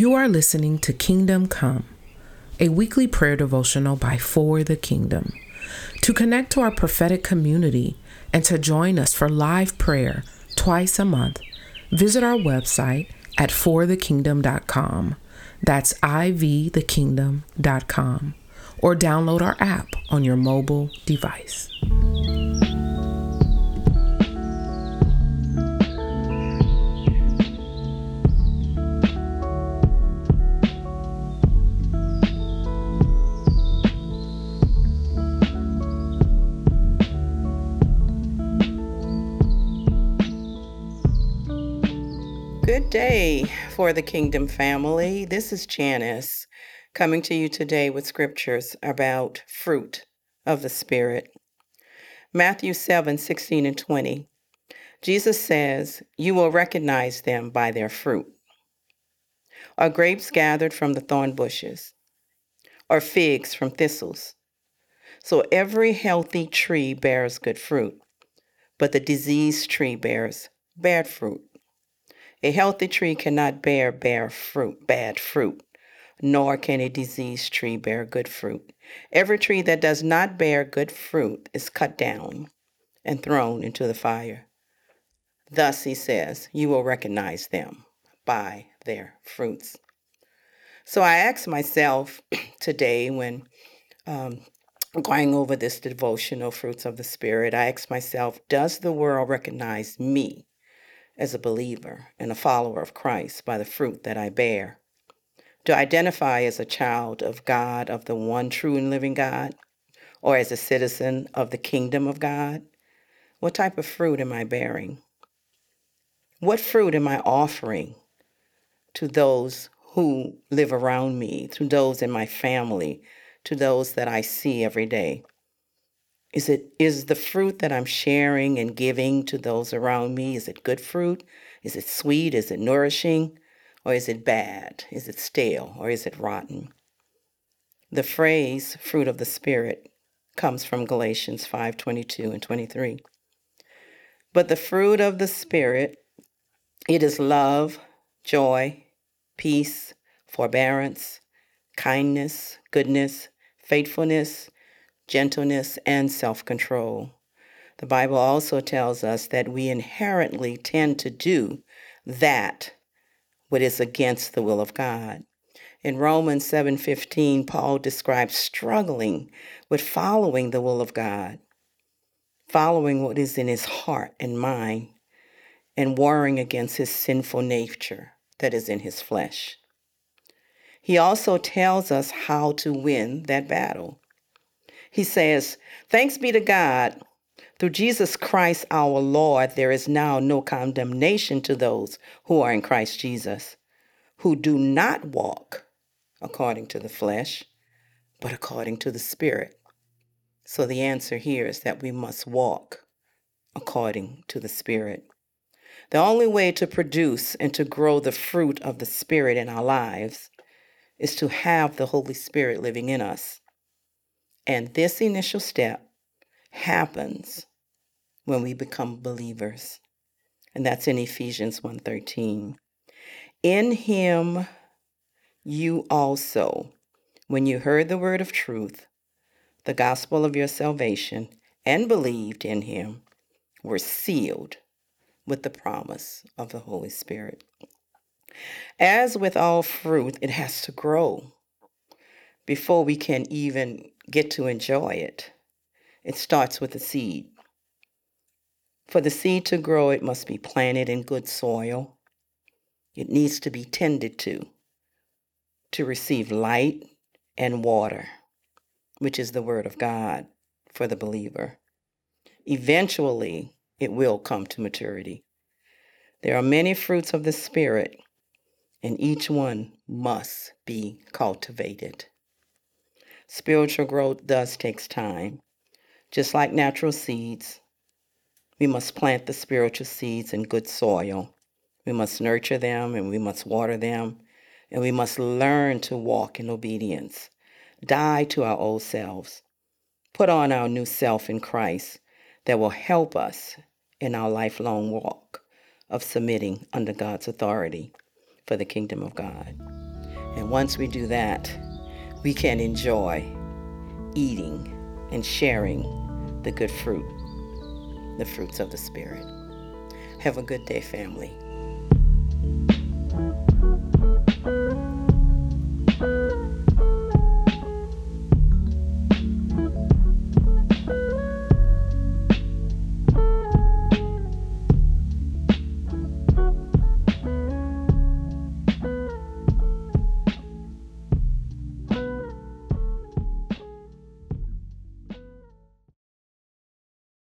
You are listening to Kingdom Come, a weekly prayer devotional by For the Kingdom. To connect to our prophetic community and to join us for live prayer twice a month, visit our website at forthekingdom.com. That's ivthekingdom.com. Or download our app on your mobile device. Good day for the Kingdom family. This is Janice coming to you today with scriptures about fruit of the Spirit. Matthew 7 16 and 20. Jesus says, You will recognize them by their fruit. Are grapes gathered from the thorn bushes, or figs from thistles? So every healthy tree bears good fruit, but the diseased tree bears bad fruit. A healthy tree cannot bear fruit, bad fruit, nor can a diseased tree bear good fruit. Every tree that does not bear good fruit is cut down and thrown into the fire. Thus, he says, you will recognize them by their fruits. So I asked myself today when um, going over this devotional, Fruits of the Spirit, I asked myself, does the world recognize me? As a believer and a follower of Christ by the fruit that I bear. To identify as a child of God, of the one true and living God, or as a citizen of the kingdom of God? What type of fruit am I bearing? What fruit am I offering to those who live around me, to those in my family, to those that I see every day? Is it is the fruit that I'm sharing and giving to those around me? Is it good fruit? Is it sweet? Is it nourishing? Or is it bad? Is it stale or is it rotten? The phrase fruit of the spirit comes from Galatians 5:22 and 23. But the fruit of the spirit it is love, joy, peace, forbearance, kindness, goodness, faithfulness, gentleness, and self control. The Bible also tells us that we inherently tend to do that what is against the will of God. In Romans 7:15, Paul describes struggling with following the will of God, following what is in his heart and mind, and warring against his sinful nature that is in his flesh. He also tells us how to win that battle. He says, Thanks be to God. Through Jesus Christ our Lord, there is now no condemnation to those who are in Christ Jesus, who do not walk according to the flesh, but according to the Spirit. So the answer here is that we must walk according to the Spirit. The only way to produce and to grow the fruit of the Spirit in our lives is to have the Holy Spirit living in us. And this initial step happens when we become believers. And that's in Ephesians 1:13. In him you also when you heard the word of truth, the gospel of your salvation, and believed in him, were sealed with the promise of the Holy Spirit. As with all fruit, it has to grow before we can even get to enjoy it. It starts with the seed. For the seed to grow, it must be planted in good soil. It needs to be tended to, to receive light and water, which is the Word of God for the believer. Eventually, it will come to maturity. There are many fruits of the Spirit, and each one must be cultivated. Spiritual growth does takes time. Just like natural seeds, we must plant the spiritual seeds in good soil. We must nurture them and we must water them, and we must learn to walk in obedience. Die to our old selves. Put on our new self in Christ that will help us in our lifelong walk of submitting under God's authority for the kingdom of God. And once we do that, we can enjoy eating and sharing the good fruit, the fruits of the Spirit. Have a good day, family.